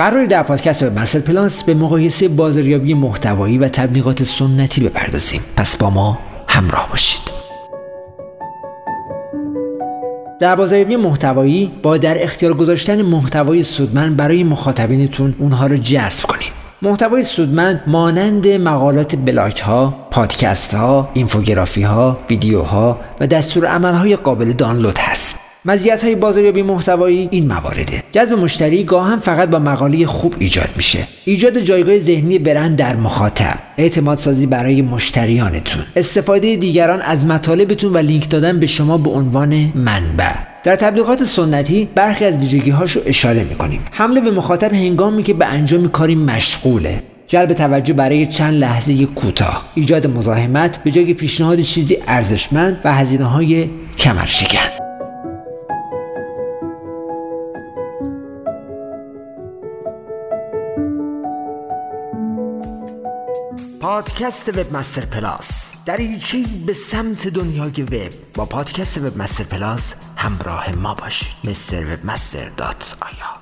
قرار در پادکست مسل پلاس به مقایسه بازاریابی محتوایی و تبلیغات سنتی بپردازیم. پس با ما همراه باشید. در بازاریابی محتوایی با در اختیار گذاشتن محتوای سودمند برای مخاطبینتون اونها رو جذب کنید. محتوای سودمند مانند مقالات بلاک ها، پادکست ها، اینفوگرافی ها، ویدیوها و دستور عمل های قابل دانلود هست. مزیت های بازاریابی محتوایی این موارده جذب مشتری گاهم فقط با مقاله خوب ایجاد میشه. ایجاد جایگاه ذهنی برند در مخاطب. اعتماد سازی برای مشتریانتون. استفاده دیگران از مطالبتون و لینک دادن به شما به عنوان منبع. در تبلیغات سنتی برخی از ویژگی هاشو اشاره می‌کنیم. حمله به مخاطب هنگامی که به انجام کاری مشغوله. جلب توجه برای چند لحظه کوتاه. ایجاد مزاحمت به جای پیشنهاد چیزی ارزشمند و هزینه های کمرشکن. پادکست Webmaster Plus دریچه به سمت دنیای وب با پادکست Webmaster Plus همراه ما باشید. مستر Webmaster dot ir.